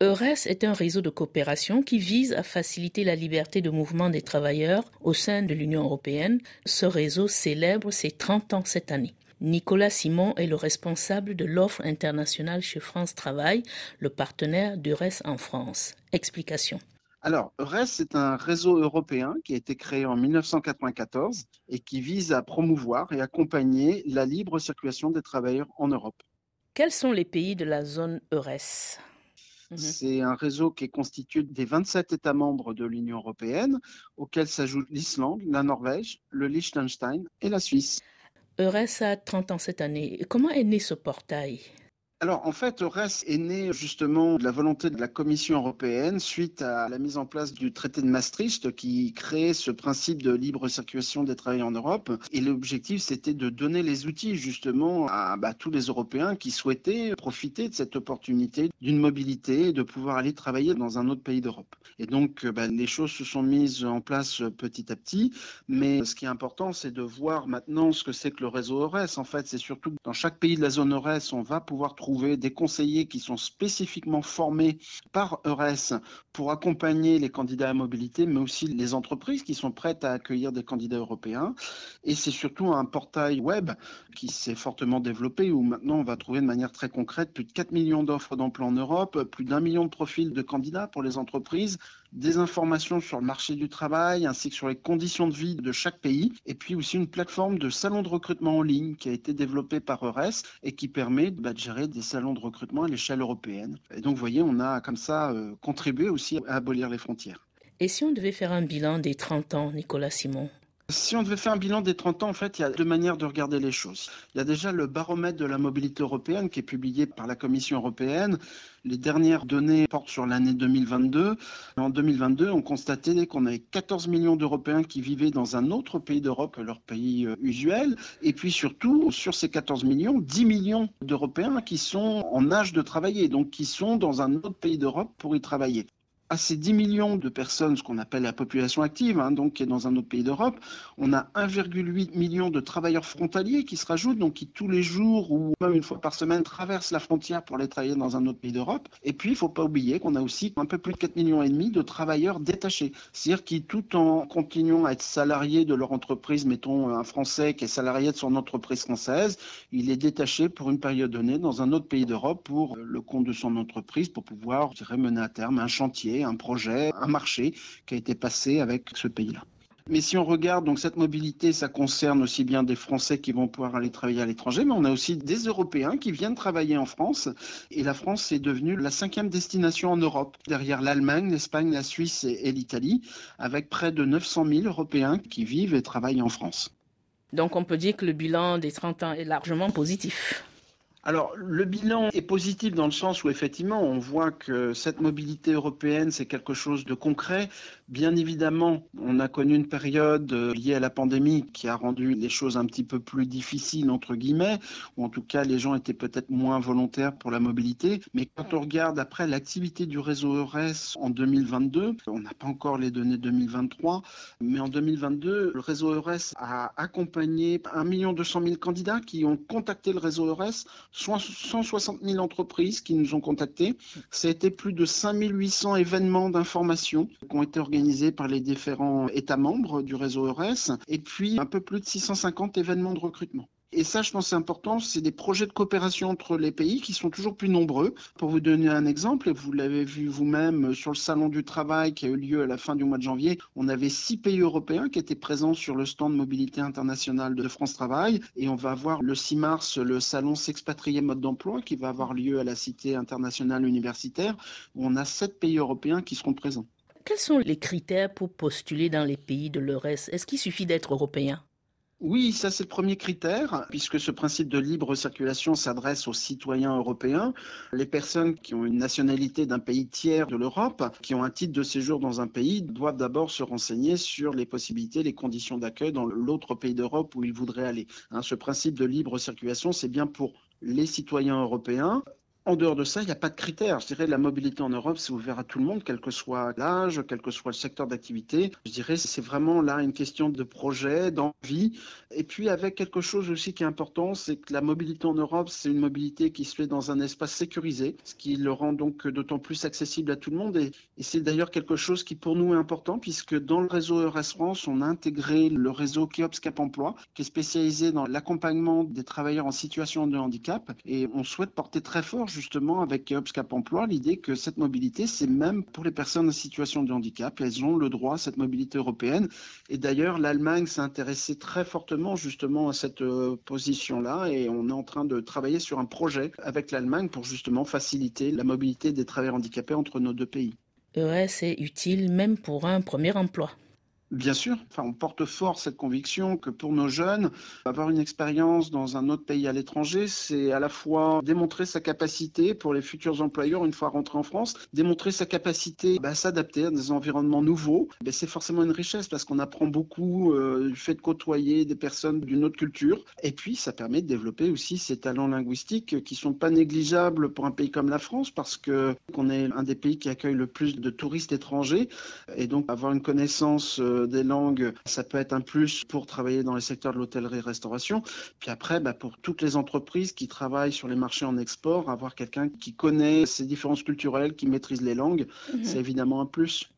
EURES est un réseau de coopération qui vise à faciliter la liberté de mouvement des travailleurs au sein de l'Union européenne. Ce réseau célèbre ses 30 ans cette année. Nicolas Simon est le responsable de l'offre internationale chez France Travail, le partenaire d'EURES en France. Explication. Alors, EURES, c'est un réseau européen qui a été créé en 1994 et qui vise à promouvoir et accompagner la libre circulation des travailleurs en Europe. Quels sont les pays de la zone EURES Mhm. C'est un réseau qui est constitué des 27 États membres de l'Union européenne, auxquels s'ajoutent l'Islande, la Norvège, le Liechtenstein et la Suisse. EURES a 30 ans cette année. Comment est né ce portail? Alors en fait, EURES est né justement de la volonté de la Commission européenne suite à la mise en place du traité de Maastricht qui crée ce principe de libre circulation des travailleurs en Europe. Et l'objectif, c'était de donner les outils justement à bah, tous les Européens qui souhaitaient profiter de cette opportunité d'une mobilité et de pouvoir aller travailler dans un autre pays d'Europe. Et donc, bah, les choses se sont mises en place petit à petit. Mais ce qui est important, c'est de voir maintenant ce que c'est que le réseau EURES. En fait, c'est surtout que dans chaque pays de la zone EURES, on va pouvoir trouver des conseillers qui sont spécifiquement formés par EURES pour accompagner les candidats à mobilité, mais aussi les entreprises qui sont prêtes à accueillir des candidats européens. Et c'est surtout un portail web qui s'est fortement développé où maintenant on va trouver de manière très concrète plus de 4 millions d'offres d'emploi en Europe, plus d'un million de profils de candidats pour les entreprises, des informations sur le marché du travail ainsi que sur les conditions de vie de chaque pays et puis aussi une plateforme de salon de recrutement en ligne qui a été développée par EURES et qui permet bah, de gérer des salons de recrutement à l'échelle européenne. Et donc vous voyez, on a comme ça euh, contribué aussi à abolir les frontières. Et si on devait faire un bilan des 30 ans, Nicolas Simon? Si on devait faire un bilan des 30 ans, en fait, il y a deux manières de regarder les choses. Il y a déjà le baromètre de la mobilité européenne qui est publié par la Commission européenne. Les dernières données portent sur l'année 2022. En 2022, on constatait qu'on avait 14 millions d'Européens qui vivaient dans un autre pays d'Europe que leur pays euh, usuel. Et puis surtout, sur ces 14 millions, 10 millions d'Européens qui sont en âge de travailler, donc qui sont dans un autre pays d'Europe pour y travailler à ces 10 millions de personnes, ce qu'on appelle la population active, hein, donc qui est dans un autre pays d'Europe, on a 1,8 million de travailleurs frontaliers qui se rajoutent, donc qui tous les jours ou même une fois par semaine traversent la frontière pour aller travailler dans un autre pays d'Europe. Et puis, il ne faut pas oublier qu'on a aussi un peu plus de 4 millions et demi de travailleurs détachés, c'est-à-dire qui, tout en continuant à être salariés de leur entreprise, mettons un Français qui est salarié de son entreprise française, il est détaché pour une période donnée dans un autre pays d'Europe pour le compte de son entreprise pour pouvoir, mener à terme un chantier un projet, un marché qui a été passé avec ce pays-là. Mais si on regarde donc cette mobilité, ça concerne aussi bien des Français qui vont pouvoir aller travailler à l'étranger, mais on a aussi des Européens qui viennent travailler en France. Et la France est devenue la cinquième destination en Europe, derrière l'Allemagne, l'Espagne, la Suisse et, l'Italie, avec près de 900 000 Européens qui vivent et travaillent en France. Donc on peut dire que le bilan des 30 ans est largement positif. Alors, le bilan est positif dans le sens où effectivement, on voit que cette mobilité européenne, c'est quelque chose de concret. Bien évidemment, on a connu une période euh, liée à la pandémie qui a rendu les choses un petit peu plus difficiles, entre guillemets, ou en tout cas, les gens étaient peut-être moins volontaires pour la mobilité. Mais quand on regarde après l'activité du réseau EURES en 2022, on n'a pas encore les données 2023, mais en 2022, le réseau EURES a accompagné 1 200 000 candidats qui ont contacté le réseau EURES 160 000 entreprises qui nous ont contactés. Ça a été plus de 5800 événements d'information qui ont été organisés par les différents États membres du réseau EURES et puis un peu plus de 650 événements de recrutement. Et ça, je pense, c'est important. C'est des projets de coopération entre les pays qui sont toujours plus nombreux. Pour vous donner un exemple, vous l'avez vu vous-même sur le salon du travail qui a eu lieu à la fin du mois de janvier, on avait six pays européens qui étaient présents sur le stand mobilité internationale de France Travail. Et on va avoir le 6 mars le salon s'expatrier mode d'emploi qui va avoir lieu à la Cité internationale universitaire où on a sept pays européens qui seront présents. Quels sont les critères pour postuler dans les pays de l'EURES? Est-ce qu'il suffit d'être européen? Oui, ça c'est le premier critère, puisque ce principe de libre circulation s'adresse aux citoyens européens. Les personnes qui ont une nationalité d'un pays tiers de l'Europe, qui ont un titre de séjour dans un pays, doivent d'abord se renseigner sur les possibilités, les conditions d'accueil dans l'autre pays d'Europe où ils voudraient aller. Hein, ce principe de libre circulation, c'est bien pour les citoyens européens En dehors de ça, il n'y a pas de critères. Je dirais la mobilité en Europe, c'est ouvert à tout le monde, quel que soit l'âge, quel que soit le secteur d'activité. Je dirais c'est vraiment là une question de projet, d'envie. Et puis avec quelque chose aussi qui est important, c'est que la mobilité en Europe, c'est une mobilité qui se fait dans un espace sécurisé, ce qui le rend donc d'autant plus accessible à tout le monde. Et, c'est d'ailleurs quelque chose qui pour nous est important, puisque dans le réseau EURES France, on a intégré le réseau Kiops Cap Emploi, qui est spécialisé dans l'accompagnement des travailleurs en situation de handicap. Et on souhaite porter très fort justement avec Keops Cap Emploi l'idée que cette mobilité, c'est même pour les personnes en situation de handicap. Elles ont le droit à cette mobilité européenne. Et d'ailleurs, l'Allemagne s'est intéressée très fortement justement à cette euh, position-là et on est en train de travailler sur un projet avec l'Allemagne pour justement faciliter la mobilité des travailleurs handicapés entre nos deux pays. ES est utile même pour un premier emploi. Bien sûr, enfin, on porte fort cette conviction que pour nos jeunes, avoir une expérience dans un autre pays à l'étranger, c'est à la fois démontrer sa capacité pour les futurs employeurs une fois rentrés en France, démontrer sa capacité bah, à s'adapter à des environnements nouveaux. Bah, c'est forcément une richesse parce qu'on apprend beaucoup euh, du fait de côtoyer des personnes d'une autre culture. Et puis, ça permet de développer aussi ces talents linguistiques qui sont pas négligeables pour un pays comme la France parce qu'on est un des pays qui accueille le plus de touristes étrangers et donc avoir une connaissance euh, des langues, ça peut être un plus pour travailler dans les secteurs de l'hôtellerie-restauration. Puis après, bah, pour toutes les entreprises qui travaillent sur les marchés en export, avoir quelqu'un qui connaît ces différences culturelles, qui maîtrise les langues, mhm. c'est évidemment un plus.